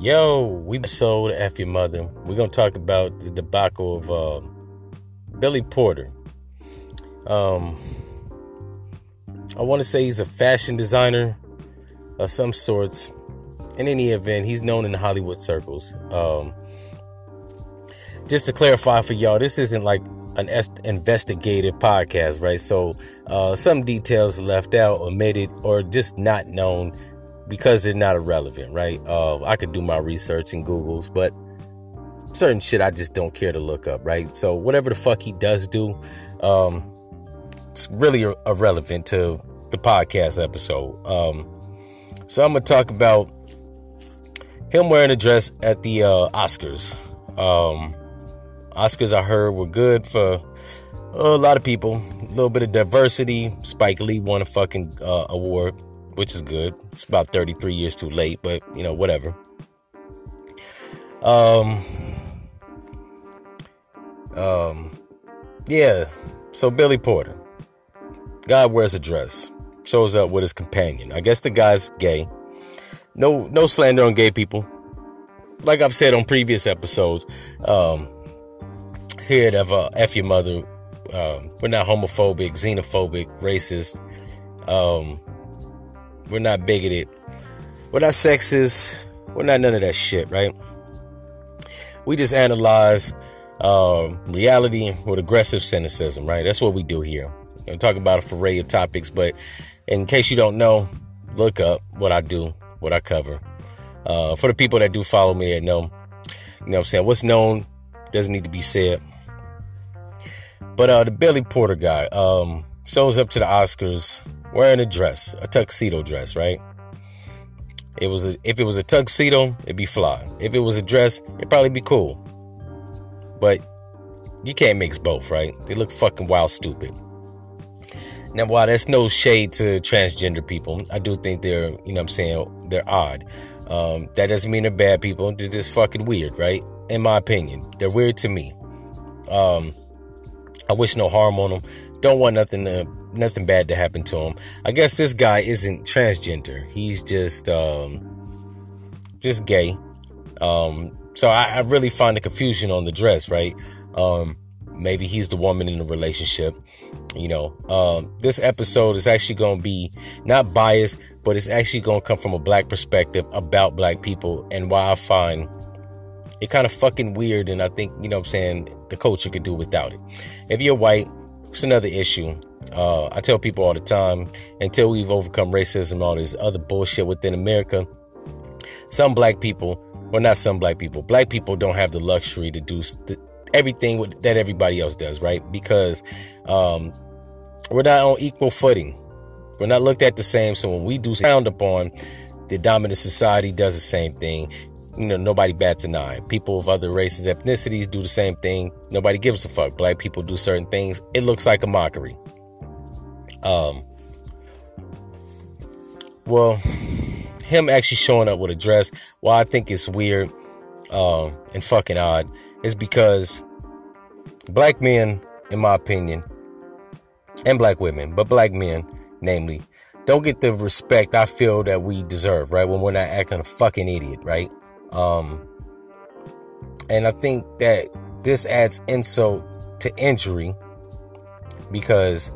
Yo, we sold F your mother. We're gonna talk about the debacle of uh, Billy Porter. Um, I want to say he's a fashion designer of some sorts. In any event, he's known in Hollywood circles. Um, just to clarify for y'all, this isn't like an investigative podcast, right? So uh, some details left out, omitted, or just not known because they're not irrelevant, right? Uh, I could do my research in Google's, but certain shit I just don't care to look up, right? So whatever the fuck he does do, um, it's really irrelevant to the podcast episode. Um, so I'm gonna talk about him wearing a dress at the uh, Oscars. Um, Oscars I heard were good for a lot of people. A little bit of diversity. Spike Lee won a fucking uh, award which is good. It's about 33 years too late, but you know, whatever. Um, um, yeah. So Billy Porter, guy wears a dress, shows up with his companion. I guess the guy's gay. No, no slander on gay people. Like I've said on previous episodes, um, here at uh, F Your Mother, um, we're not homophobic, xenophobic, racist. Um, we're not bigoted. We're not sexist. We're not none of that shit, right? We just analyze uh, reality with aggressive cynicism, right? That's what we do here. I'm talking about a array of topics, but in case you don't know, look up what I do, what I cover. Uh, for the people that do follow me that know, you know what I'm saying? What's known doesn't need to be said. But uh, the Billy Porter guy um, shows up to the Oscars wearing a dress, a tuxedo dress, right? It was a, if it was a tuxedo, it'd be fly. If it was a dress, it'd probably be cool. But you can't mix both, right? They look fucking wild stupid. Now, while there's no shade to transgender people, I do think they're, you know what I'm saying, they're odd. Um, that doesn't mean they're bad people. They're just fucking weird, right? In my opinion, they're weird to me. Um, I wish no harm on them. Don't want nothing to nothing bad to happen to him. I guess this guy isn't transgender. He's just um, just gay. Um, so I, I, really find the confusion on the dress, right? Um, maybe he's the woman in the relationship. You know, um, this episode is actually going to be not biased, but it's actually going to come from a black perspective about black people and why I find it kind of fucking weird. And I think, you know I'm saying, the culture could do without it. If you're white, it's another issue. Uh, I tell people all the time until we've overcome racism, all this other bullshit within America, some black people, well, not some black people, black people don't have the luxury to do st- everything that everybody else does, right? Because um, we're not on equal footing. We're not looked at the same. So when we do sound upon, the dominant society does the same thing. You know, nobody bats an eye. People of other races, ethnicities do the same thing. Nobody gives a fuck. Black people do certain things. It looks like a mockery. Um, well, him actually showing up with a dress, why I think it's weird um, and fucking odd, is because black men, in my opinion, and black women, but black men, namely, don't get the respect I feel that we deserve, right? When we're not acting a fucking idiot, right? Um, and I think that this adds insult to injury because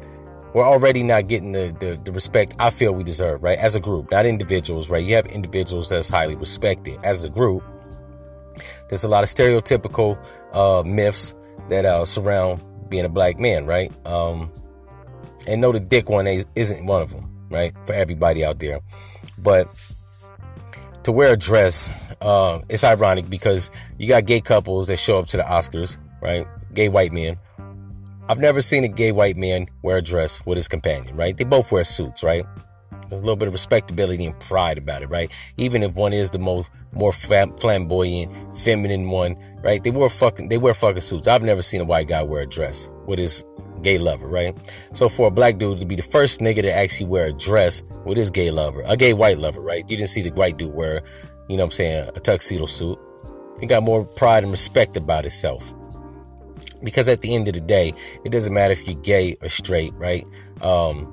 we're already not getting the, the, the, respect I feel we deserve, right? As a group, not individuals, right? You have individuals that's highly respected. As a group, there's a lot of stereotypical uh, myths that uh, surround being a black man, right? Um, and no, the dick one isn't one of them, right? For everybody out there. But to wear a dress, uh, it's ironic because you got gay couples that show up to the Oscars, right? Gay white men I've never seen a gay white man wear a dress with his companion, right? They both wear suits, right? There's a little bit of respectability and pride about it, right? Even if one is the most more flamboyant, feminine one, right? They wear fucking they wear fucking suits. I've never seen a white guy wear a dress with his gay lover, right? So for a black dude to be the first nigga to actually wear a dress with his gay lover, a gay white lover, right? You didn't see the white dude wear, you know what I'm saying, a tuxedo suit. He got more pride and respect about himself because at the end of the day, it doesn't matter if you're gay or straight, right? Um,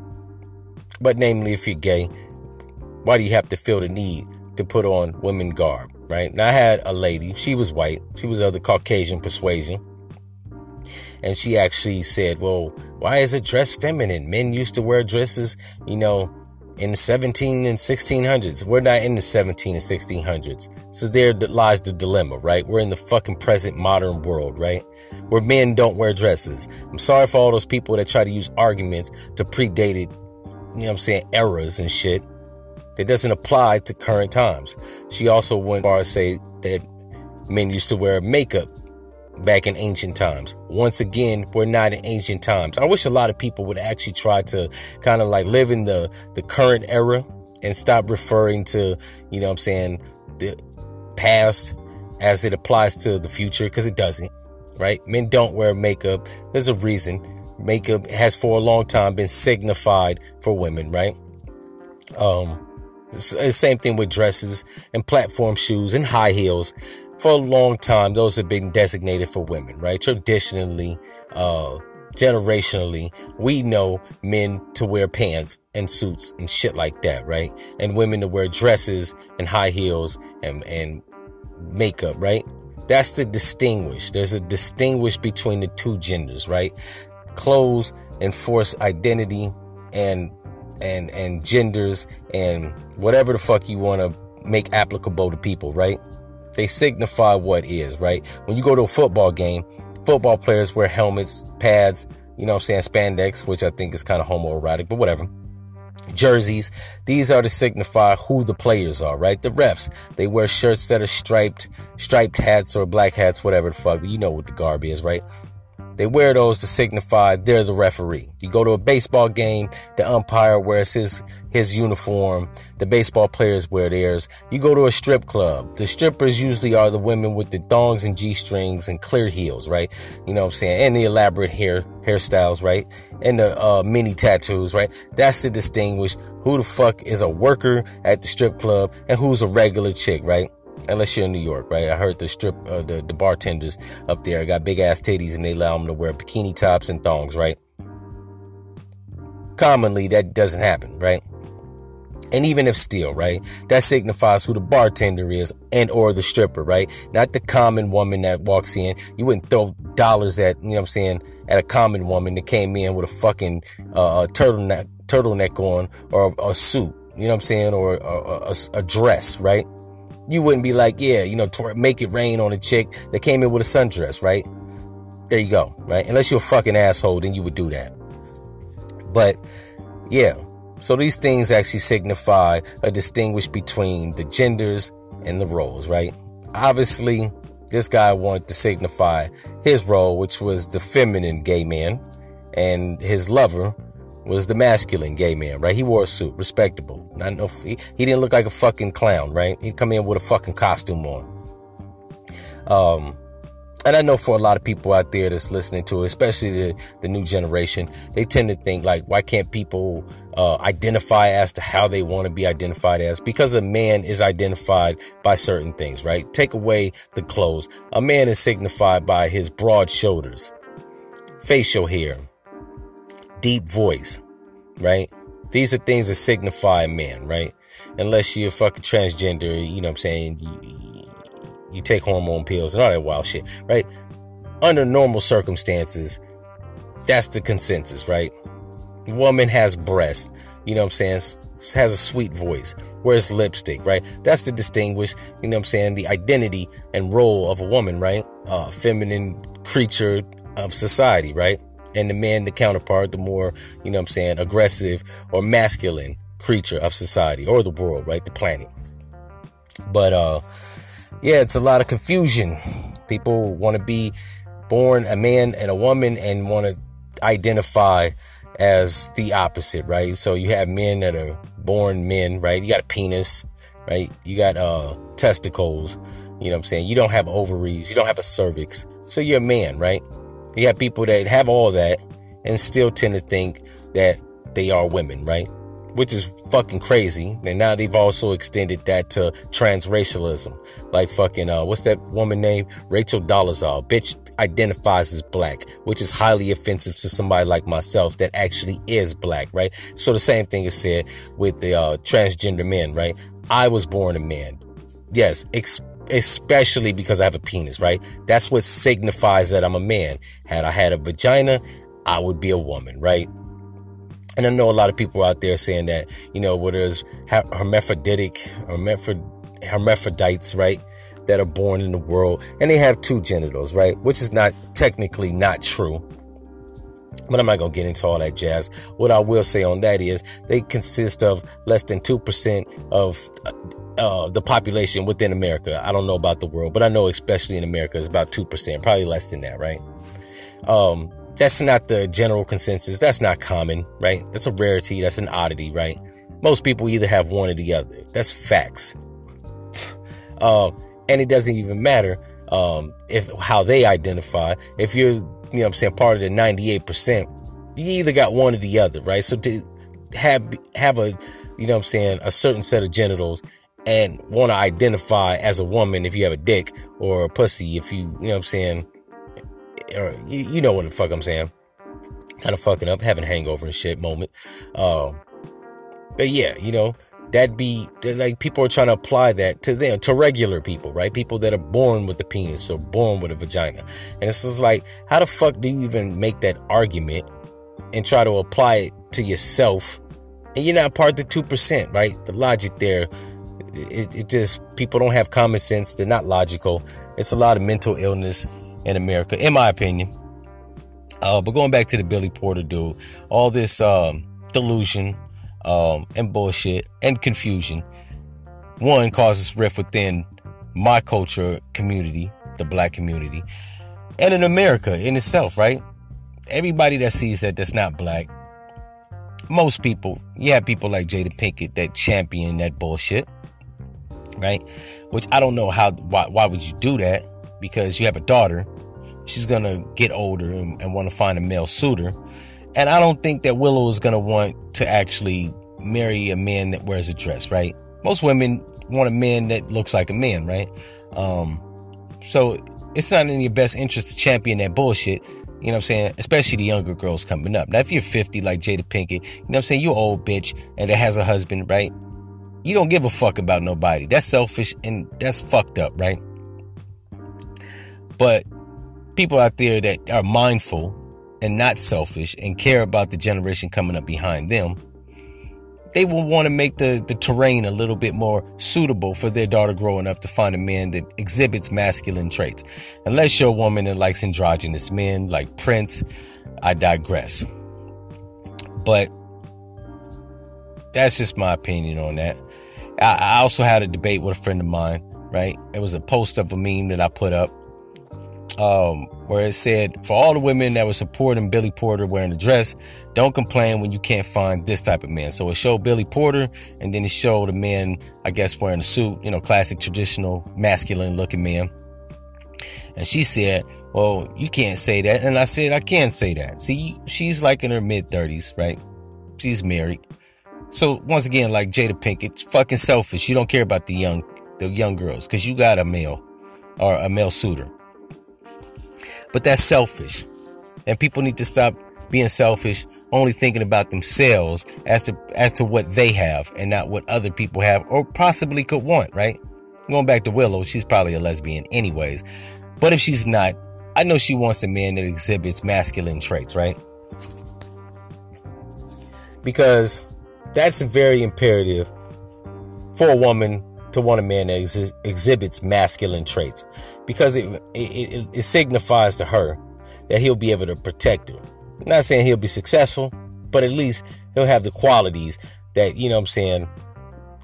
but namely, if you're gay, why do you have to feel the need to put on women garb, right? And I had a lady, she was white, she was of the Caucasian persuasion. And she actually said, well, why is it dress feminine? Men used to wear dresses, you know, in the 17 and 1600s. We're not in the 17 and 1600s. So there lies the dilemma, right? We're in the fucking present modern world, right? Where men don't wear dresses. I'm sorry for all those people that try to use arguments to predated, you know what I'm saying, eras and shit. That doesn't apply to current times. She also went far to say that men used to wear makeup back in ancient times. Once again, we're not in ancient times. I wish a lot of people would actually try to kind of like live in the, the current era and stop referring to, you know I'm saying, the past as it applies to the future because it doesn't, right? Men don't wear makeup. There's a reason. Makeup has for a long time been signified for women, right? Um, same thing with dresses and platform shoes and high heels for a long time, those have been designated for women, right? Traditionally, uh, generationally, we know men to wear pants and suits and shit like that, right? And women to wear dresses and high heels and, and makeup, right? That's the distinguish. There's a distinguish between the two genders, right? Clothes enforce identity and and and genders and whatever the fuck you want to make applicable to people, right? They signify what is, right? When you go to a football game, football players wear helmets, pads, you know I'm saying, spandex, which I think is kind of homoerotic, but whatever. Jerseys, these are to signify who the players are, right? The refs, they wear shirts that are striped, striped hats or black hats, whatever the fuck. You know what the garb is, right? They wear those to signify they're the referee. You go to a baseball game, the umpire wears his his uniform, the baseball players wear theirs. You go to a strip club, the strippers usually are the women with the thongs and G-strings and clear heels, right? You know what I'm saying? And the elaborate hair hairstyles, right? And the uh, mini tattoos, right? That's to distinguish who the fuck is a worker at the strip club and who's a regular chick, right? Unless you're in New York, right? I heard the strip, uh, the, the bartenders up there got big ass titties and they allow them to wear bikini tops and thongs, right? Commonly, that doesn't happen, right? And even if still, right, that signifies who the bartender is and or the stripper, right? Not the common woman that walks in. You wouldn't throw dollars at, you know what I'm saying, at a common woman that came in with a fucking uh, turtleneck, turtleneck on or a, a suit, you know what I'm saying, or a, a, a dress, right? You wouldn't be like, yeah, you know, make it rain on a chick that came in with a sundress, right? There you go, right? Unless you're a fucking asshole, then you would do that. But yeah, so these things actually signify a distinguish between the genders and the roles, right? Obviously, this guy wanted to signify his role, which was the feminine gay man, and his lover was the masculine gay man, right? He wore a suit, respectable. Not no, he, he didn't look like a fucking clown, right? He'd come in with a fucking costume on. Um, and I know for a lot of people out there that's listening to it, especially the, the new generation, they tend to think like, why can't people uh, identify as to how they want to be identified as? Because a man is identified by certain things, right? Take away the clothes. A man is signified by his broad shoulders, facial hair, deep voice, right? These are things that signify a man, right? Unless you're fucking transgender, you know what I'm saying? You, you take hormone pills and all that wild shit, right? Under normal circumstances, that's the consensus, right? Woman has breasts, you know what I'm saying? Has a sweet voice, wears lipstick, right? That's to distinguish, you know what I'm saying, the identity and role of a woman, right? Uh, feminine creature of society, right? And the man, the counterpart, the more, you know I'm saying, aggressive or masculine creature of society or the world, right? The planet. But, uh, yeah, it's a lot of confusion. People want to be born a man and a woman and want to identify as the opposite, right? So you have men that are born men, right? You got a penis, right? You got, uh, testicles, you know what I'm saying? You don't have ovaries, you don't have a cervix. So you're a man, right? You have people that have all that and still tend to think that they are women, right? Which is fucking crazy. And now they've also extended that to transracialism. Like fucking, uh, what's that woman name? Rachel Dolezal. Bitch identifies as black, which is highly offensive to somebody like myself that actually is black, right? So the same thing is said with the, uh, transgender men, right? I was born a man. Yes, especially because I have a penis, right? That's what signifies that I'm a man. Had I had a vagina, I would be a woman, right? And I know a lot of people out there saying that, you know, where there's hermaphroditic, hermaphrodites, right? That are born in the world and they have two genitals, right? Which is not technically not true. But I'm not going to get into all that jazz. What I will say on that is they consist of less than 2% of uh, the population within America. I don't know about the world, but I know especially in America, it's about 2%, probably less than that, right? Um, that's not the general consensus. That's not common, right? That's a rarity. That's an oddity, right? Most people either have one or the other. That's facts. Uh, and it doesn't even matter um, if how they identify. If you're, you know I'm saying, part of the 98%, you either got one or the other, right? So to have have a, you know I'm saying, a certain set of genitals and want to identify as a woman if you have a dick or a pussy if you, you know I'm saying, or you, you know what the fuck I'm saying. Kind of fucking up, having hangover and shit moment. Uh, but yeah, you know, that'd be like people are trying to apply that to them, to regular people, right? People that are born with a penis or born with a vagina. And it's just like, how the fuck do you even make that argument and try to apply it to yourself? And you're not part of the 2%, right? The logic there, it, it just, people don't have common sense. They're not logical. It's a lot of mental illness in America, in my opinion. Uh, but going back to the Billy Porter dude, all this um, delusion um, and bullshit and confusion, one causes rift within my culture community, the black community, and in America in itself, right? Everybody that sees that that's not black, most people, you have people like Jada Pinkett that champion that bullshit, right? Which I don't know how, why, why would you do that? because you have a daughter. She's to get older and, and want to find a male suitor. And I don't think that Willow is going to want to actually marry a man that wears a dress, right? Most women want a man that looks like a man, right? Um, so it's not in your best interest to champion that bullshit. You know what I'm saying? Especially the younger girls coming up. Now, if you're 50 like Jada Pinkett, you know what I'm saying? You're old bitch and that has a husband, right? You don't give a fuck about nobody. That's selfish and that's fucked up, right? But people out there that are mindful and not selfish and care about the generation coming up behind them, they will want to make the, the terrain a little bit more suitable for their daughter growing up to find a man that exhibits masculine traits. Unless you're a woman that likes androgynous men like Prince, I digress. But that's just my opinion on that. I, I also had a debate with a friend of mine, right? It was a post of a meme that I put up um, where it said, for all the women that were supporting Billy Porter wearing a dress, don't complain when you can't find this type of man. So it showed Billy Porter and then it showed a man, I guess, wearing a suit, you know, classic, traditional, masculine looking man. And she said, well, you can't say that. And I said, I can say that. See, she's like in her mid 30s, right? She's married. So once again, like Jada Pinkett, it's fucking selfish. You don't care about the young, the young girls because you got a male or a male suitor. But that's selfish. And people need to stop being selfish, only thinking about themselves as to as to what they have and not what other people have or possibly could want, right? Going back to Willow, she's probably a lesbian anyways. But if she's not, I know she wants a man that exhibits masculine traits, right? Because that's very imperative for a woman to want a man that ex- exhibits masculine traits because it, it, it, signifies to her that he'll be able to protect her. I'm not saying he'll be successful, but at least he'll have the qualities that, you know I'm saying,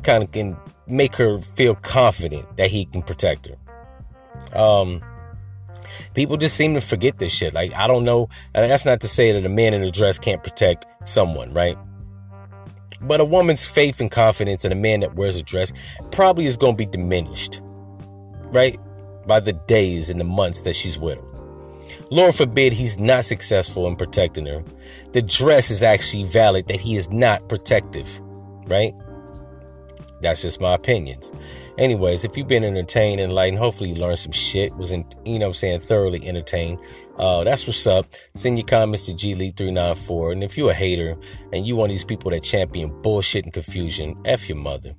kind of can make her feel confident that he can protect her. Um, people just seem to forget this shit. Like, I don't know. And that's not to say that a man in a dress can't protect someone, right? But a woman's faith and confidence in a man that wears a dress probably is going to be diminished, right? By the days and the months that she's with him. Lord forbid he's not successful in protecting her. The dress is actually valid that he is not protective, right? That's just my opinions. Anyways, if you've been entertained and enlightened, hopefully you learned some shit, was in, you know I'm saying, thoroughly entertained. Uh, that's what's up. Send your comments to GLead394. And if you're a hater and you one of these people that champion bullshit and confusion, F your mother.